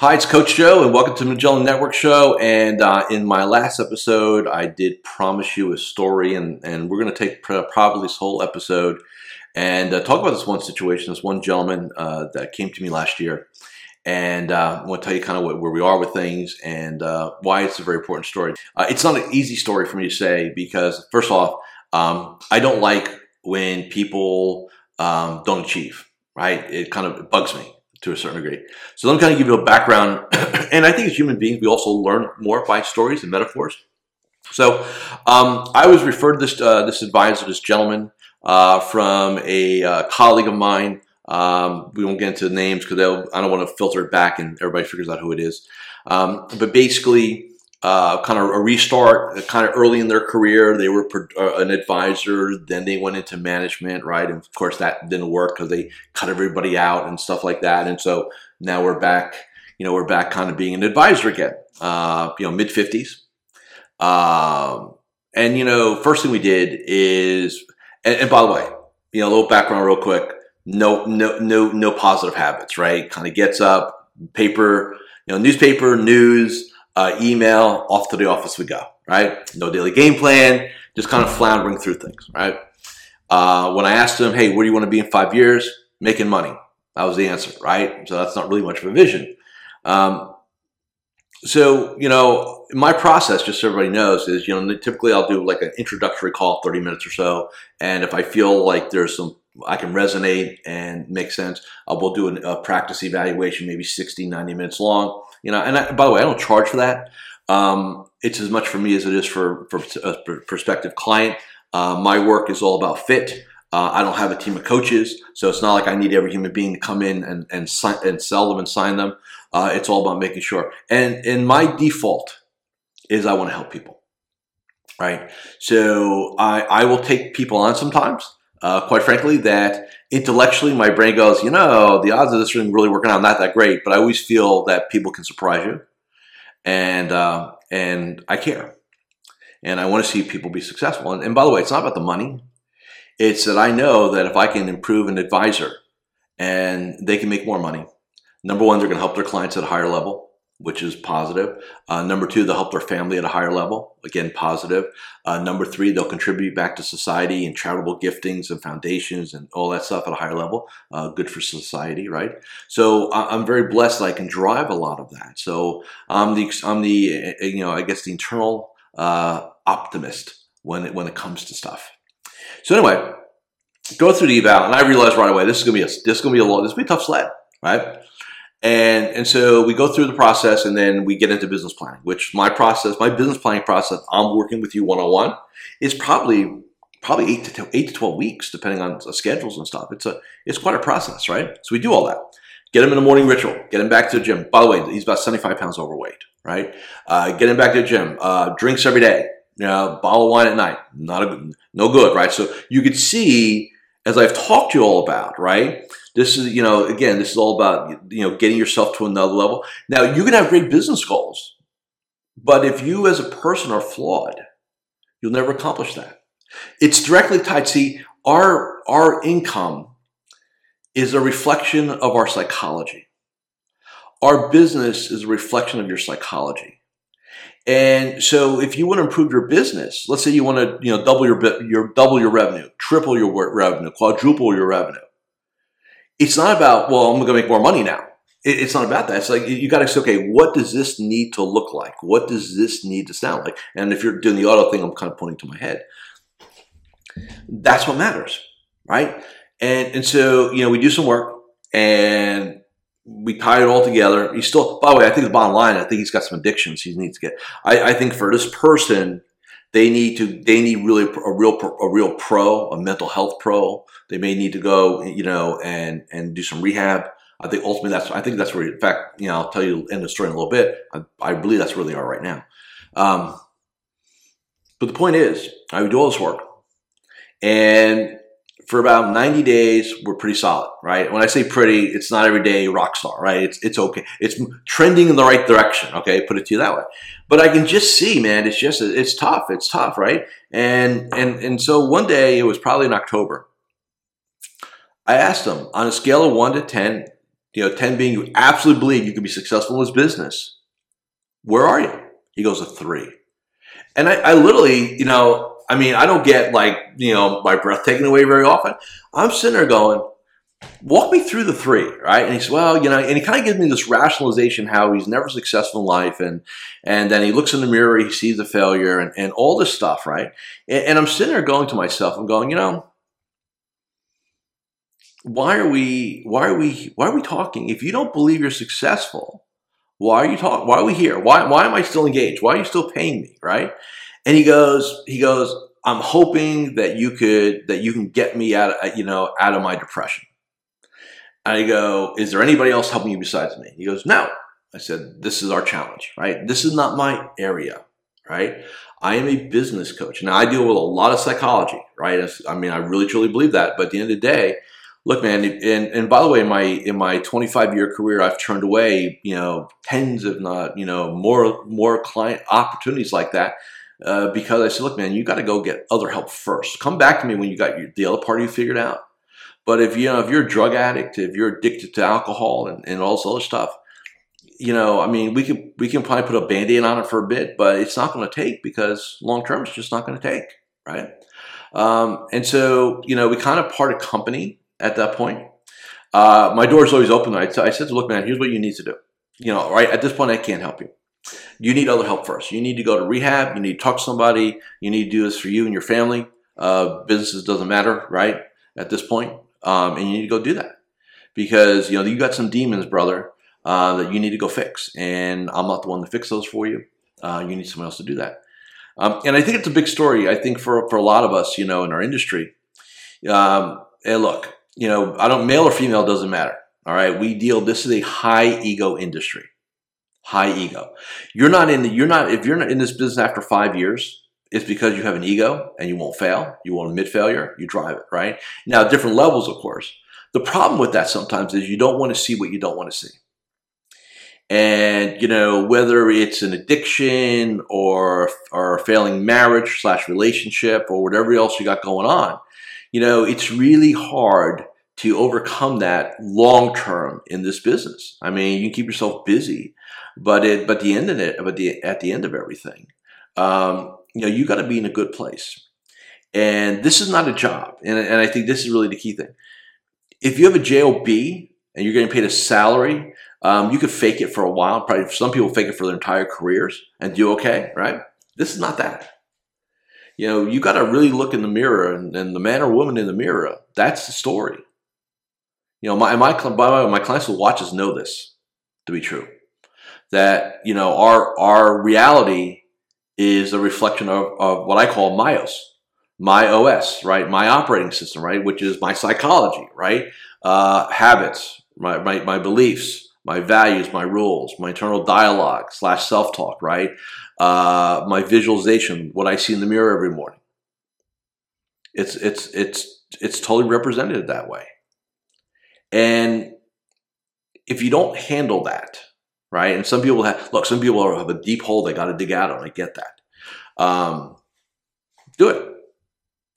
Hi, it's Coach Joe, and welcome to the Magellan Network Show. And uh, in my last episode, I did promise you a story, and, and we're going to take probably this whole episode and uh, talk about this one situation. This one gentleman uh, that came to me last year, and I want to tell you kind of what, where we are with things and uh, why it's a very important story. Uh, it's not an easy story for me to say because, first off, um, I don't like when people um, don't achieve. Right? It kind of bugs me to a certain degree. So let me kind of give you a background. and I think as human beings, we also learn more by stories and metaphors. So um, I was referred to this, uh, this advisor, this gentleman, uh, from a uh, colleague of mine. Um, we won't get into names because I don't want to filter it back and everybody figures out who it is. Um, but basically, uh, kind of a restart, kind of early in their career. They were uh, an advisor, then they went into management, right? And of course, that didn't work because they cut everybody out and stuff like that. And so now we're back, you know, we're back kind of being an advisor again, uh, you know, mid 50s. Um, and, you know, first thing we did is, and, and by the way, you know, a little background real quick. No, no, no, no positive habits, right? Kind of gets up, paper, you know, newspaper, news, uh, email, off to the office we go, right? No daily game plan, just kind of floundering through things, right? Uh, when I asked him, hey, where do you want to be in five years? Making money. That was the answer, right? So that's not really much of a vision. Um, so, you know, my process, just so everybody knows, is, you know, typically I'll do like an introductory call, 30 minutes or so. And if I feel like there's some, I can resonate and make sense, We'll do a practice evaluation, maybe 60, 90 minutes long. You know, and I, by the way, I don't charge for that. Um, it's as much for me as it is for for a prospective client. Uh, my work is all about fit. Uh, I don't have a team of coaches, so it's not like I need every human being to come in and and, sign, and sell them and sign them. Uh, it's all about making sure. And and my default is I want to help people, right? So I I will take people on sometimes. Uh, quite frankly, that intellectually my brain goes, you know, the odds of this thing really working out not that great, but I always feel that people can surprise you, and uh, and I care, and I want to see people be successful. And, and by the way, it's not about the money; it's that I know that if I can improve an advisor and they can make more money, number one, they're going to help their clients at a higher level which is positive. Uh, number two, they'll help their family at a higher level. Again, positive. Uh, number three, they'll contribute back to society and charitable giftings and foundations and all that stuff at a higher level. Uh, good for society, right? So I'm very blessed that I can drive a lot of that. So I'm the, I'm the eh, you know, I guess the internal uh, optimist when it, when it comes to stuff. So anyway, go through the eval, and I realized right away this is gonna be a this is gonna be a long, this is gonna be a tough sled, right? And, and so we go through the process and then we get into business planning, which my process, my business planning process, I'm working with you one on one, is probably probably eight to eight to twelve weeks, depending on schedules and stuff. It's a it's quite a process, right? So we do all that. Get him in the morning ritual. Get him back to the gym. By the way, he's about seventy five pounds overweight, right? Uh, get him back to the gym. Uh, drinks every day. You know, bottle of wine at night. Not a no good, right? So you could see, as I've talked to you all about, right? This is, you know, again, this is all about, you know, getting yourself to another level. Now, you can have great business goals, but if you as a person are flawed, you'll never accomplish that. It's directly tied. See, our, our income is a reflection of our psychology. Our business is a reflection of your psychology. And so if you want to improve your business, let's say you want to, you know, double your, your double your revenue, triple your revenue, quadruple your revenue it's not about, well, I'm going to make more money now. it's not about that. It's like you got to say, okay, what does this need to look like? What does this need to sound like? And if you're doing the auto thing, I'm kind of pointing to my head. That's what matters, right? And and so you know we do some work and we tie it all together. He's still, by the way, I think the bottom line, I think he's got some addictions he needs to get. I, I think for this person, they need to they need really a real a real pro, a mental health pro. They may need to go, you know, and and do some rehab. I think ultimately that's I think that's where in fact, you know, I'll tell you in the story in a little bit. I, I believe that's where they are right now. Um, but the point is, I would do all this work, and for about 90 days, we're pretty solid, right? When I say pretty, it's not every day rock star, right? It's it's okay. It's trending in the right direction, okay? Put it to you that way. But I can just see, man, it's just it's tough. It's tough, right? And and and so one day, it was probably in October. I asked him on a scale of one to ten, you know, ten being you absolutely believe you can be successful in this business. Where are you? He goes a three. And I, I literally, you know, I mean, I don't get like, you know, my breath taken away very often. I'm sitting there going, walk me through the three, right? And he says, well, you know, and he kind of gives me this rationalization how he's never successful in life. And, and then he looks in the mirror, he sees the failure and, and all this stuff, right? And, and I'm sitting there going to myself, I'm going, you know, why are we, why are we, why are we talking? If you don't believe you're successful, why are you talking? Why are we here? Why, why am I still engaged? Why are you still paying me, right? And he goes, he goes, I'm hoping that you could, that you can get me out, of, you know, out of my depression. I go, is there anybody else helping you besides me? He goes, no. I said, this is our challenge, right? This is not my area, right? I am a business coach. Now I deal with a lot of psychology, right? I mean, I really truly believe that. But at the end of the day, look, man, and, and by the way, in my in my 25 year career, I've turned away, you know, tens if not, you know, more more client opportunities like that uh, because I said, look, man, you got to go get other help first. Come back to me when you got your, the other part you figured out. But if you know if you're a drug addict, if you're addicted to alcohol and, and all this other stuff, you know, I mean, we can we can probably put a band-aid on it for a bit, but it's not going to take because long term it's just not going to take, right? Um, and so, you know, we kind of parted company at that point. Uh, my is always open. I, t- I said, look, man, here's what you need to do. You know, right at this point, I can't help you you need other help first. You need to go to rehab. You need to talk to somebody. You need to do this for you and your family. Uh, businesses doesn't matter, right? At this point, um, and you need to go do that because you know you got some demons, brother, uh, that you need to go fix. And I'm not the one to fix those for you. Uh, you need someone else to do that. Um, and I think it's a big story. I think for for a lot of us, you know, in our industry. Um, and look, you know, I don't male or female doesn't matter. All right, we deal. This is a high ego industry high ego. You're not in the, you're not, if you're not in this business after five years, it's because you have an ego and you won't fail. You won't admit failure. You drive it, right? Now, different levels, of course. The problem with that sometimes is you don't want to see what you don't want to see. And, you know, whether it's an addiction or, or a failing marriage slash relationship or whatever else you got going on, you know, it's really hard to overcome that long term in this business. I mean, you can keep yourself busy, but it, but the end of it, but the at the end of everything, um, you know, you got to be in a good place. And this is not a job, and, and I think this is really the key thing. If you have a job and you're getting paid a salary, um, you could fake it for a while. Probably some people fake it for their entire careers and do okay, right? This is not that. You know, you got to really look in the mirror, and, and the man or woman in the mirror. That's the story. You know, my my by my clients who watch us know this to be true that you know our our reality is a reflection of, of what I call myos, my OS, right? My operating system, right? Which is my psychology, right? Uh, habits, my, my, my beliefs, my values, my rules, my internal dialogue slash self-talk, right? Uh, my visualization, what I see in the mirror every morning. It's it's it's it's totally represented that way. And if you don't handle that, right? And some people have look, some people have a deep hole they got to dig out of. I get that. Um, do it.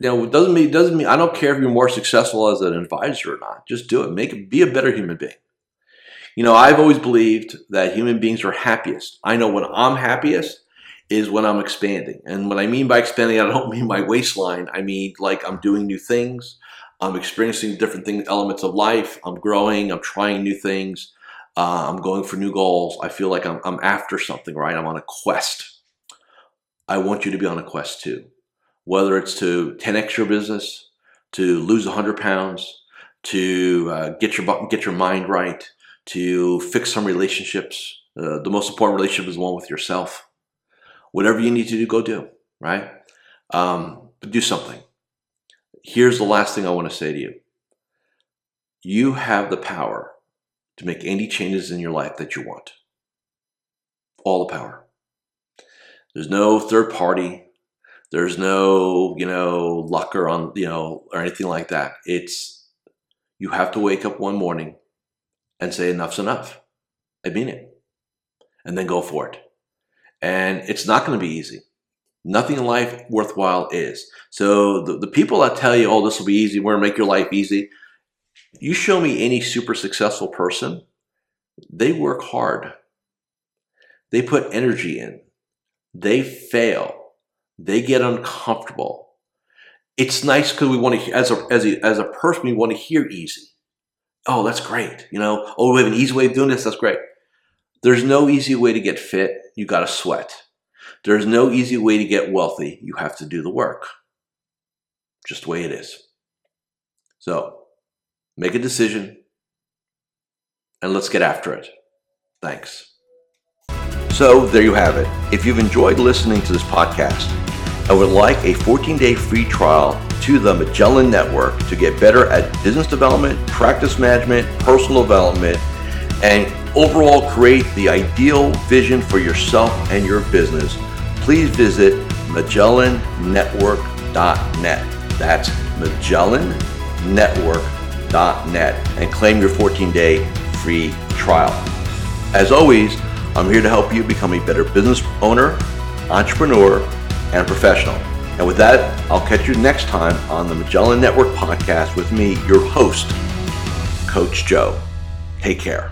You know, it doesn't mean it doesn't mean I don't care if you're more successful as an advisor or not. Just do it. Make it be a better human being. You know, I've always believed that human beings are happiest. I know when I'm happiest is when I'm expanding. And what I mean by expanding, I don't mean my waistline. I mean like I'm doing new things. I'm experiencing different things, elements of life. I'm growing. I'm trying new things. Uh, I'm going for new goals. I feel like I'm, I'm after something, right? I'm on a quest. I want you to be on a quest too. Whether it's to 10x your business, to lose 100 pounds, to uh, get your get your mind right, to fix some relationships. Uh, the most important relationship is the one with yourself. Whatever you need to do, go do. Right? Um, do something. Here's the last thing I want to say to you. You have the power to make any changes in your life that you want. All the power. There's no third party. There's no, you know, luck or on, you know, or anything like that. It's you have to wake up one morning and say enough's enough. I mean it. And then go for it. And it's not going to be easy. Nothing in life worthwhile is. So the, the people that tell you, oh, this will be easy, we're to make your life easy. You show me any super successful person, they work hard. They put energy in. They fail they get uncomfortable. It's nice because we want to, as a, as a, as a person, we want to hear easy. Oh, that's great. You know, oh, we have an easy way of doing this. That's great. There's no easy way to get fit. You got to sweat. There's no easy way to get wealthy. You have to do the work. Just the way it is. So make a decision and let's get after it. Thanks. So there you have it. If you've enjoyed listening to this podcast I would like a 14 day free trial to the Magellan Network to get better at business development, practice management, personal development, and overall create the ideal vision for yourself and your business, please visit MagellanNetwork.net. That's MagellanNetwork.net and claim your 14 day free trial. As always, I'm here to help you become a better business owner, entrepreneur, and professional. And with that, I'll catch you next time on the Magellan Network podcast with me, your host, Coach Joe. Take care.